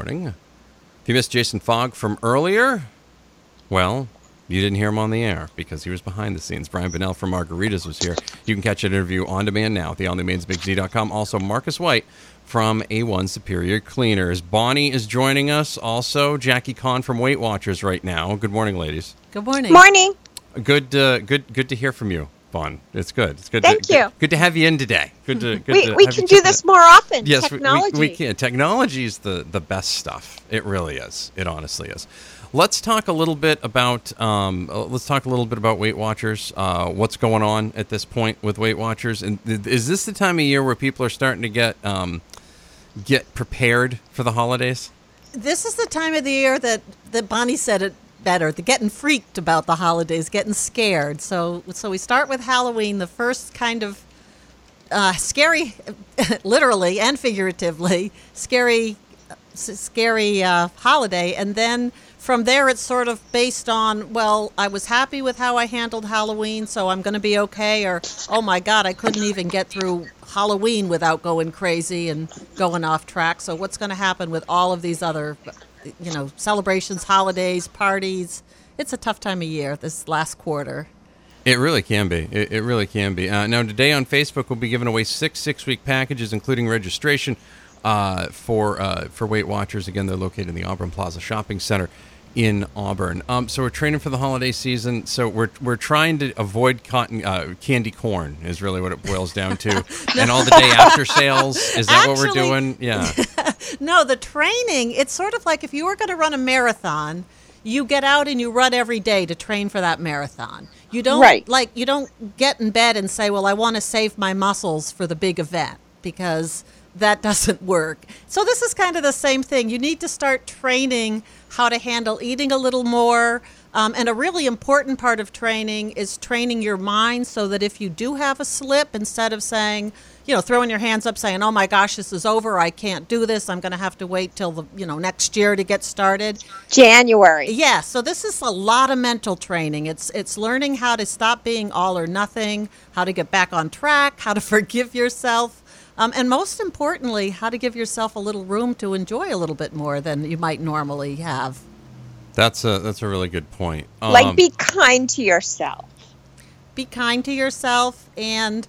Morning. If you missed Jason Fogg from earlier, well, you didn't hear him on the air because he was behind the scenes. Brian Bonnell from Margaritas was here. You can catch that interview on demand now at theonlymansbigz.com. Also, Marcus White from A1 Superior Cleaners. Bonnie is joining us. Also, Jackie Conn from Weight Watchers right now. Good morning, ladies. Good morning. Morning. Good, uh, good, good to hear from you, Bon. It's good. It's good. Thank to, you. Good, good to have you in today. Good to. Good We, to we have can you do this that- more often. Yes, we- Technology. We, we can. Technology is the, the best stuff. It really is. It honestly is. Let's talk a little bit about um, uh, let's talk a little bit about Weight Watchers. Uh, what's going on at this point with Weight Watchers? And th- is this the time of year where people are starting to get um, get prepared for the holidays? This is the time of the year that, that Bonnie said it better. The getting freaked about the holidays, getting scared. So so we start with Halloween, the first kind of uh, scary, literally and figuratively, scary, scary uh, holiday, and then from there it's sort of based on well, I was happy with how I handled Halloween, so I'm going to be okay, or oh my God, I couldn't even get through Halloween without going crazy and going off track. So what's going to happen with all of these other, you know, celebrations, holidays, parties? It's a tough time of year this last quarter. It really can be. It, it really can be. Uh, now, today on Facebook, we'll be giving away six six-week packages, including registration uh, for uh, for Weight Watchers. Again, they're located in the Auburn Plaza Shopping Center in Auburn. Um, so we're training for the holiday season. So we're we're trying to avoid cotton uh, candy corn is really what it boils down to, and all the day after sales. Is that what we're doing? Yeah. No, the training, it's sort of like if you were going to run a marathon, you get out and you run every day to train for that marathon. You don't Right. like you don't get in bed and say, "Well, I want to save my muscles for the big event," because that doesn't work. So this is kind of the same thing. You need to start training how to handle eating a little more. Um, and a really important part of training is training your mind so that if you do have a slip, instead of saying, you know, throwing your hands up saying, oh my gosh, this is over, I can't do this, I'm going to have to wait till the, you know, next year to get started. January. Yeah, so this is a lot of mental training. It's it's learning how to stop being all or nothing, how to get back on track, how to forgive yourself, um, and most importantly, how to give yourself a little room to enjoy a little bit more than you might normally have. That's a that's a really good point. like Um, be kind to yourself. Be kind to yourself and.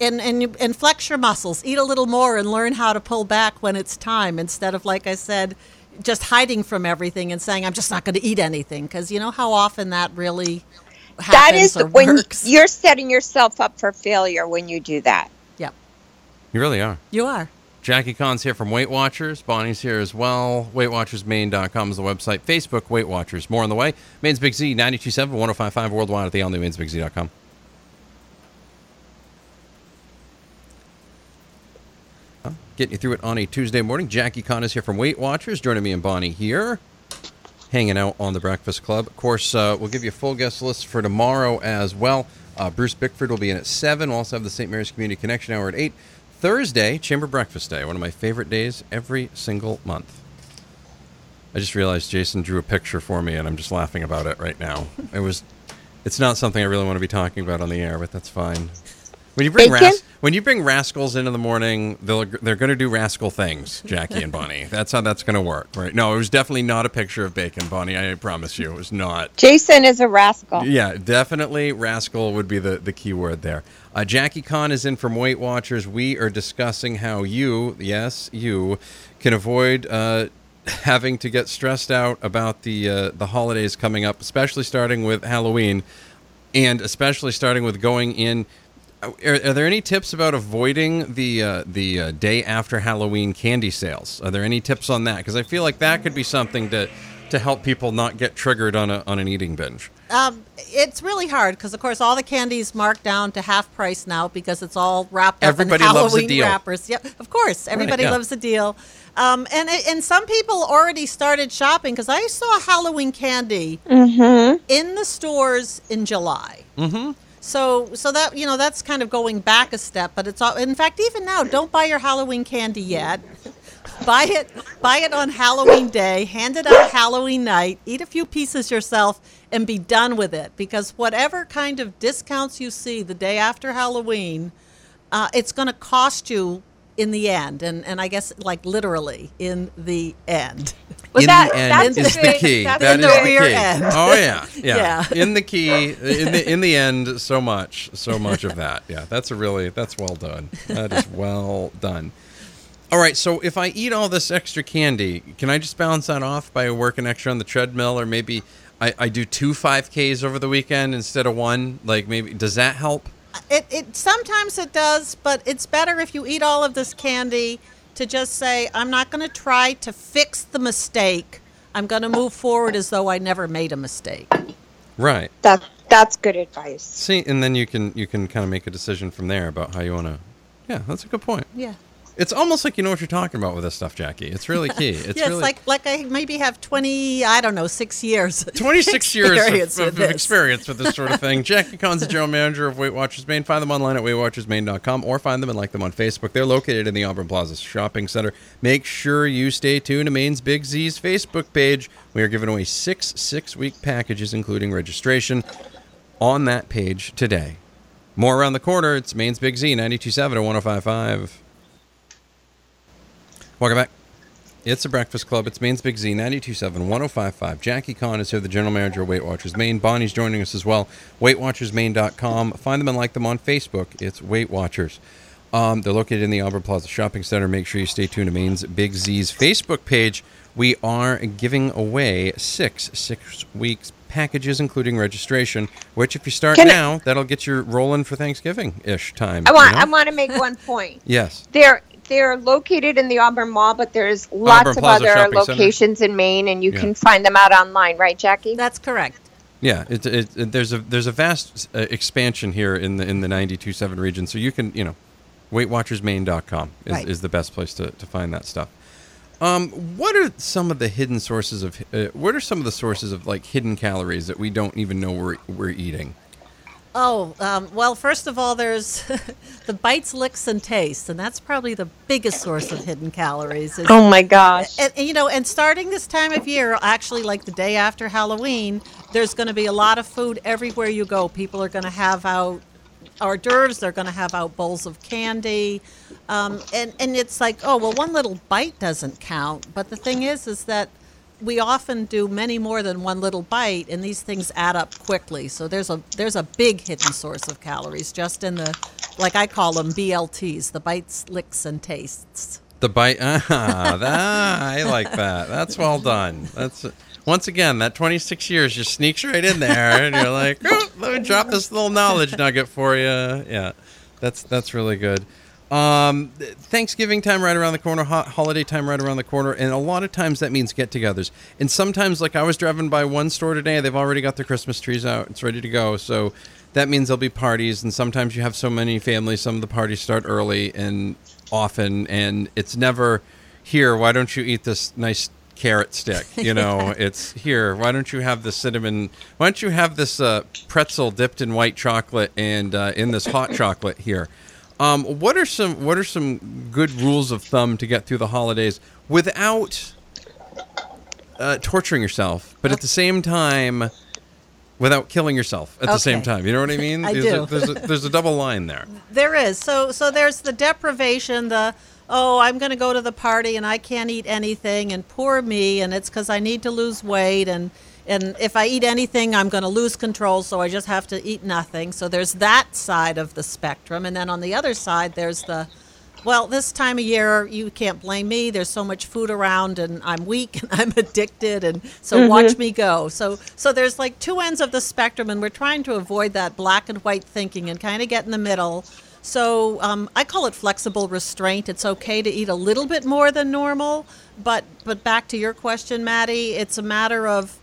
And, and and flex your muscles. Eat a little more and learn how to pull back when it's time instead of, like I said, just hiding from everything and saying, I'm just not going to eat anything. Because you know how often that really happens That is or when works. you're setting yourself up for failure when you do that. Yep, you really are. you are. Jackie Conn's here from Weight Watchers. Bonnie's here as well. WeightWatchersMaine.com is the website. Facebook, Weight Watchers. More on the way. Maine's Big Z, 927 1055 worldwide at the all new mainsbigz.com. Getting you through it on a Tuesday morning. Jackie Conn is here from Weight Watchers. Joining me and Bonnie here. Hanging out on the Breakfast Club. Of course, uh, we'll give you a full guest list for tomorrow as well. Uh, Bruce Bickford will be in at 7. We'll also have the St. Mary's Community Connection Hour at 8. Thursday, Chamber Breakfast Day, one of my favorite days every single month. I just realized Jason drew a picture for me, and I'm just laughing about it right now. It was, it's not something I really want to be talking about on the air, but that's fine. When you bring ras- when you bring rascals in in the morning, they'll, they're going to do rascal things, Jackie and Bonnie. That's how that's going to work, right? No, it was definitely not a picture of bacon, Bonnie. I promise you, it was not. Jason is a rascal. Yeah, definitely rascal would be the, the key word there. Uh, Jackie Conn is in from Weight Watchers. We are discussing how you, yes, you, can avoid uh, having to get stressed out about the uh, the holidays coming up, especially starting with Halloween, and especially starting with going in. Are, are there any tips about avoiding the uh, the uh, day after Halloween candy sales? Are there any tips on that? Because I feel like that could be something to to help people not get triggered on a on an eating binge. Um, it's really hard because, of course, all the candy's marked down to half price now because it's all wrapped up Everybody in loves a Halloween deal. wrappers. Yep, of course, everybody yeah. loves a deal. Um, and and some people already started shopping because I saw Halloween candy in the stores in July. Mm-hmm. So so that you know that's kind of going back a step, but it's all. In fact, even now, don't buy your Halloween candy yet. buy it buy it on Halloween day, hand it out Halloween night, eat a few pieces yourself and be done with it because whatever kind of discounts you see the day after Halloween, uh, it's going to cost you in the end and and I guess like literally in the end. Well, in that- the end that's is the key. That's That in is the the key. end. Oh yeah, yeah. Yeah. In the key, in the in the end, so much, so much of that. Yeah, that's a really that's well done. That is well done. All right, so if I eat all this extra candy, can I just balance that off by working extra on the treadmill, or maybe I, I do two five Ks over the weekend instead of one? Like maybe does that help? It, it sometimes it does, but it's better if you eat all of this candy to just say, I'm not going to try to fix the mistake. I'm going to move forward as though I never made a mistake. Right. That that's good advice. See, and then you can you can kind of make a decision from there about how you want to. Yeah, that's a good point. Yeah. It's almost like you know what you're talking about with this stuff, Jackie. It's really key. It's yeah, really like like I maybe have 20, I don't know, six years. 26 years experience of, of experience with this sort of thing. Jackie Conn's the general manager of Weight Watchers Maine. Find them online at weightwatchersmaine.com or find them and like them on Facebook. They're located in the Auburn Plaza Shopping Center. Make sure you stay tuned to Maine's Big Z's Facebook page. We are giving away six six week packages, including registration, on that page today. More around the corner. It's Maine's Big Z, 927 or 1055. Welcome back. It's the Breakfast Club. It's Maine's Big Z, 927 1055. Jackie Conn is here, the general manager of Weight Watchers Maine. Bonnie's joining us as well. WeightWatchersMaine.com. Find them and like them on Facebook. It's Weight Watchers. Um, they're located in the Auburn Plaza Shopping Center. Make sure you stay tuned to Maine's Big Z's Facebook page. We are giving away six six weeks packages, including registration. Which, if you start Can I- now, that'll get you rolling for Thanksgiving ish time. I want you know? I want to make one point. Yes. They're they're located in the Auburn Mall, but there's lots Auburn of Plaza other Shopping Center. locations in Maine, and you Yeah. can find them out online, right, Jackie? That's correct. Yeah, it, it, it, there's a there's a vast uh, expansion here in the in the 92.7 region, so you can you know, WeightWatchersMaine.com is, Right. is the best place to, to find that stuff. Um, what are some of the hidden sources of uh, what are some of the sources of like hidden calories that we don't even know we're we're eating? Oh, um, well, first of all, there's the bites, licks, and tastes, and that's probably the biggest source of hidden calories. is- Oh my gosh! and, and, you know, and starting this time of year, actually, like the day after Halloween, there's going to be a lot of food everywhere you go. People are going to have out hors d'oeuvres. They're going to have out bowls of candy, um, and and it's like, oh well, one little bite doesn't count. But the thing is, is that we often do many more than one little bite, and these things add up quickly. So there's a there's a big hidden source of calories just in the, like I call them BLTs, the bites, licks, and tastes. The bite. Ah, that, I like that. That's well done. That's once again that 26 years just sneaks right in there, and you're like, "Oh, let me drop this little knowledge nugget for you. Yeah, that's that's really good. Um, Thanksgiving time right around the corner, ho- holiday time right around the corner, and a lot of times that means get-togethers. And sometimes, like I was driving by one store today, they've already got their Christmas trees out; it's ready to go. So that means there'll be parties, and sometimes you have so many families. Some of the parties start early and often, and it's never here. Why don't you eat this nice carrot stick? You know, it's here. Why don't you have the cinnamon? Why don't you have this uh, pretzel dipped in white chocolate and uh, in this hot chocolate here? Um, what are some What are some good rules of thumb to get through the holidays without uh, torturing yourself, but at the same time? Without killing yourself at the same time, you know what I mean? I There's do. A, there's, a, there's a double line there. There is. So so there's the deprivation, the oh, I'm going to go to the party and I can't eat anything and poor me and it's cuz I need to lose weight and and if I eat anything I'm going to lose control so I just have to eat nothing. So there's that side of the spectrum and then on the other side there's the well, this time of year, you can't blame me. There's so much food around, and I'm weak and I'm addicted, and so watch me go. So, so there's like two ends of the spectrum, and we're trying to avoid that black and white thinking and kind of get in the middle. So, um, I call it flexible restraint. It's okay to eat a little bit more than normal, but but back to your question, Maddie, it's a matter of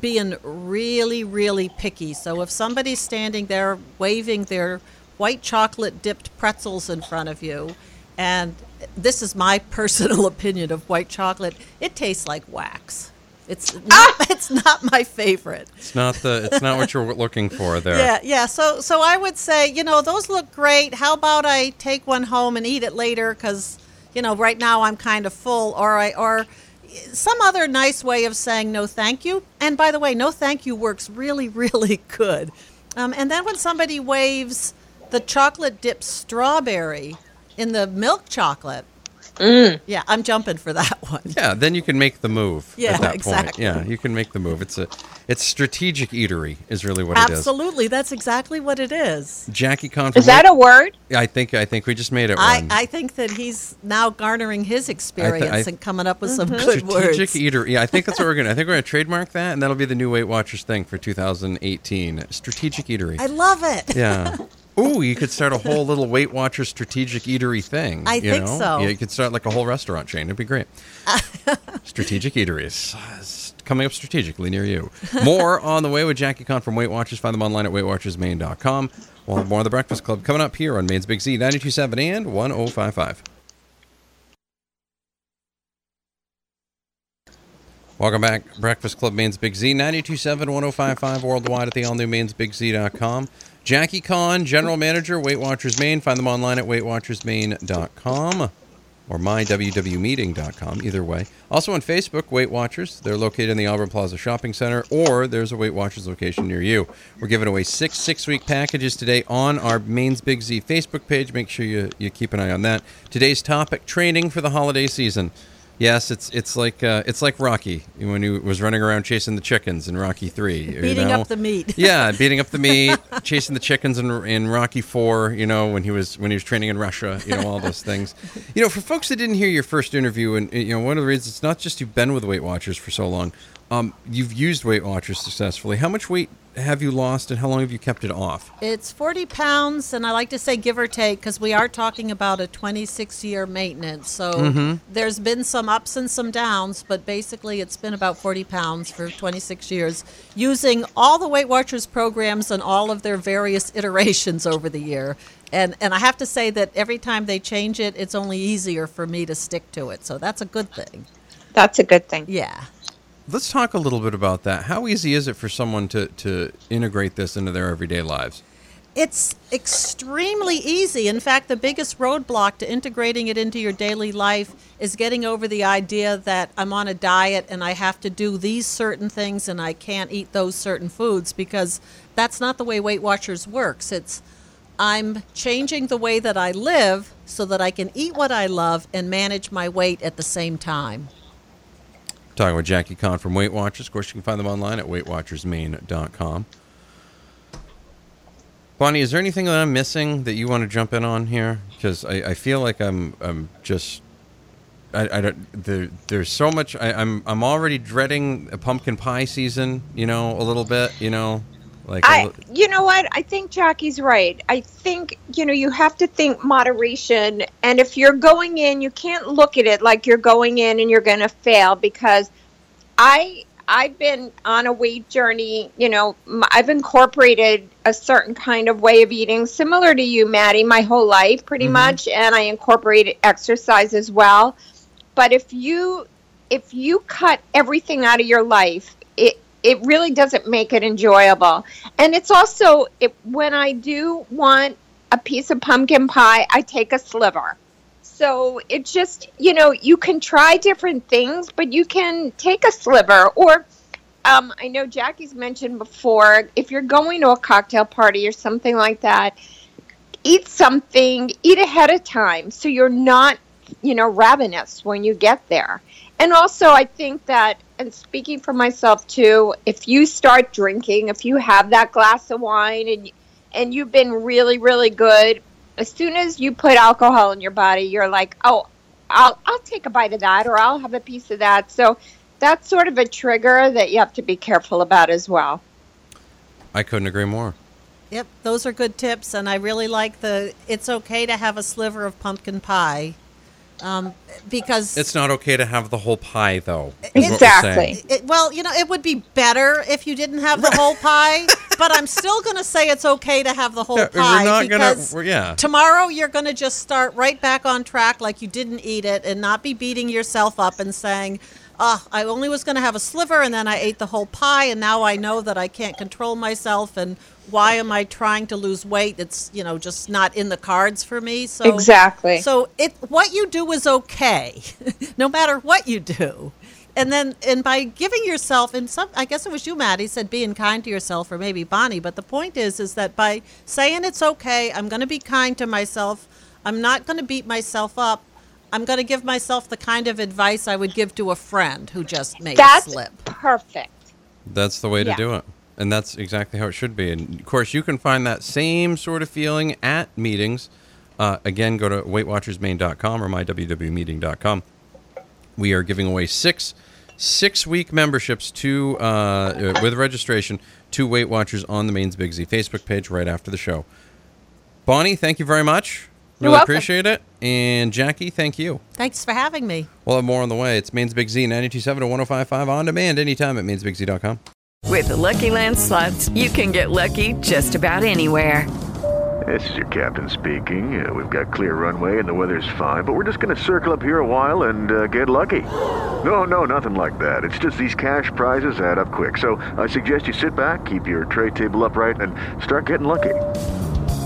being really, really picky. So if somebody's standing there waving their white chocolate dipped pretzels in front of you, and this is my personal opinion of white chocolate, it tastes like wax. It's not, it's not my favorite. It's not the. It's not what you're looking for there. Yeah, yeah. So, so I would say, you know, those look great. How about I take one home and eat it later? Because, you know, right now I'm kind of full, or I, or some other nice way of saying no, thank you. And by the way, no, thank you works really, really good. Um, and then when somebody waves the chocolate dipped strawberry in the milk chocolate. Mm. Yeah, I'm jumping for that one. Yeah, then you can make the move. Yeah, at that exactly. Point. Yeah, you can make the move. It's a, it's strategic eatery is really what it is. Absolutely, that's exactly what it is. Jackie Conn. Is that a word? I think I think we just made it I, one. I think that he's now garnering his experience I- and coming up with some mm-hmm. good Strategic words. Strategic eatery. Yeah, I think that's what we're gonna. I think we're gonna trademark that, and that'll be the new Weight Watchers thing for 2018. Strategic eatery. I love it. yeah. Ooh, you could start a whole little Weight Watchers strategic eatery thing. I you think know? so. Yeah, you could start like a whole restaurant chain. It'd be great. strategic eateries. It's coming up strategically near you. More on the way with Jackie Conn from Weight Watchers. Find them online at weightwatchersmaine.com. We'll have more of the Breakfast Club coming up here on Maine's Big Z 927 and 1055. Welcome back. Breakfast Club Maine's Big Z, 927 1055 worldwide at the all new mainsbigz.com. Jackie Conn, General Manager, Weight Watchers Maine. Find them online at weightwatchersmaine.com or mywwmeeting.com, either way. Also on Facebook, Weight Watchers. They're located in the Auburn Plaza Shopping Center, or there's a Weight Watchers location near you. We're giving away six six week packages today on our Maine's Big Z Facebook page. Make sure you, you keep an eye on that. Today's topic training for the holiday season. Yes, it's it's like uh, it's like Rocky when he was running around chasing the chickens in Rocky Three. you Beating know? up the meat. yeah, beating up the meat, chasing the chickens in, in Rocky Four. You know when he was when he was training in Russia. You know all those things. You know for folks that didn't hear your first interview, and you know one of the reasons it's not just you've been with Weight Watchers for so long. Um, you've used Weight Watchers successfully. How much weight have you lost, and how long have you kept it off? It's 40 pounds, and I like to say give or take because we are talking about a 26 year maintenance. So Mm-hmm. there's been some ups and some downs, but basically it's been about 40 pounds for 26 years using all the Weight Watchers programs and all of their various iterations over the year. And, and I have to say that every time they change it, it's only easier for me to stick to it. So that's a good thing. That's a good thing. Yeah. Let's talk a little bit about that. How easy is it for someone to, to integrate this into their everyday lives? It's extremely easy. In fact, the biggest roadblock to integrating it into your daily life is getting over the idea that I'm on a diet and I have to do these certain things and I can't eat those certain foods because that's not the way Weight Watchers works. It's I'm changing the way that I live so that I can eat what I love and manage my weight at the same time. Talking with Jackie Conn from Weight Watchers. Of course, you can find them online at weightwatchersmaine.com. Bonnie, is there anything that I'm missing that you want to jump in on here? Because I, I feel like I'm I'm just I, I don't there, there's so much I, I'm I'm already dreading a pumpkin pie season. You know, a little bit. You know, like I, you know what? I think Jackie's right. I think, you know, you have to think moderation. And if you're going in, you can't look at it like you're going in and you're going to fail because I, I've been on a weight journey, you know, I've incorporated a certain kind of way of eating similar to you, Maddie, my whole life pretty mm-hmm. much. And I incorporated exercise as well. But if you, if you cut everything out of your life, it, it really doesn't make it enjoyable. And it's also it, when I do want a piece of pumpkin pie, I take a sliver. So it just, you know, you can try different things, but you can take a sliver. Or um, I know Jackie's mentioned before, if you're going to a cocktail party or something like that, eat something, eat ahead of time so you're not, you know, ravenous when you get there. And also, I think that, and speaking for myself too, if you start drinking, if you have that glass of wine and and you've been really, really good, as soon as you put alcohol in your body, you're like, oh, I'll I'll take a bite of that, or I'll have a piece of that. So that's sort of a trigger that you have to be careful about as well. I couldn't agree more. Yep, those are good tips, and I really like the. It's okay to have a sliver of pumpkin pie, um, because It's not okay to have the whole pie, though. is what we're Exactly. It, well, you know, it would be better if you didn't have the whole pie, but I'm still going to say it's okay to have the whole Yeah, we're pie not gonna- because we're- yeah. tomorrow you're going to just start right back on track like you didn't eat it and not be beating yourself up and saying, "Oh, I only was going to have a sliver and then I ate the whole pie and now I know that I can't control myself and why am I trying to lose weight? It's, you know, just not in the cards for me." So Exactly. so it what you do is okay, no matter what you do. And then and by giving yourself and some I guess it was you, Maddie, said being kind to yourself or maybe Bonnie, but the point is is that by saying it's okay, I'm gonna be kind to myself, I'm not gonna beat myself up. I'm going to give myself the kind of advice I would give to a friend who just made That's a slip. perfect. That's the way to do it. And that's exactly how it should be. And of course, you can find that same sort of feeling at meetings. Uh, again, go to weightwatchersmaine.com or mywwmeeting.com. We are giving away six six week memberships to uh, uh, with registration to Weight Watchers on the Maine's Big Z Facebook page right after the show. Bonnie, thank you very much. You're Really welcome. appreciate it. And Jackie, thank you. Thanks for having me. We'll have more on the way. It's Maine's Big Z, 927 to 1055 on demand anytime at mainsbigz.com. With the Lucky Land slots, you can get lucky just about anywhere. This is your captain speaking. Uh, we've got clear runway and the weather's fine, but we're just going to circle up here a while and uh, get lucky. No, no, nothing like that. It's just these cash prizes add up quick. So I suggest you sit back, keep your tray table upright, and start getting lucky.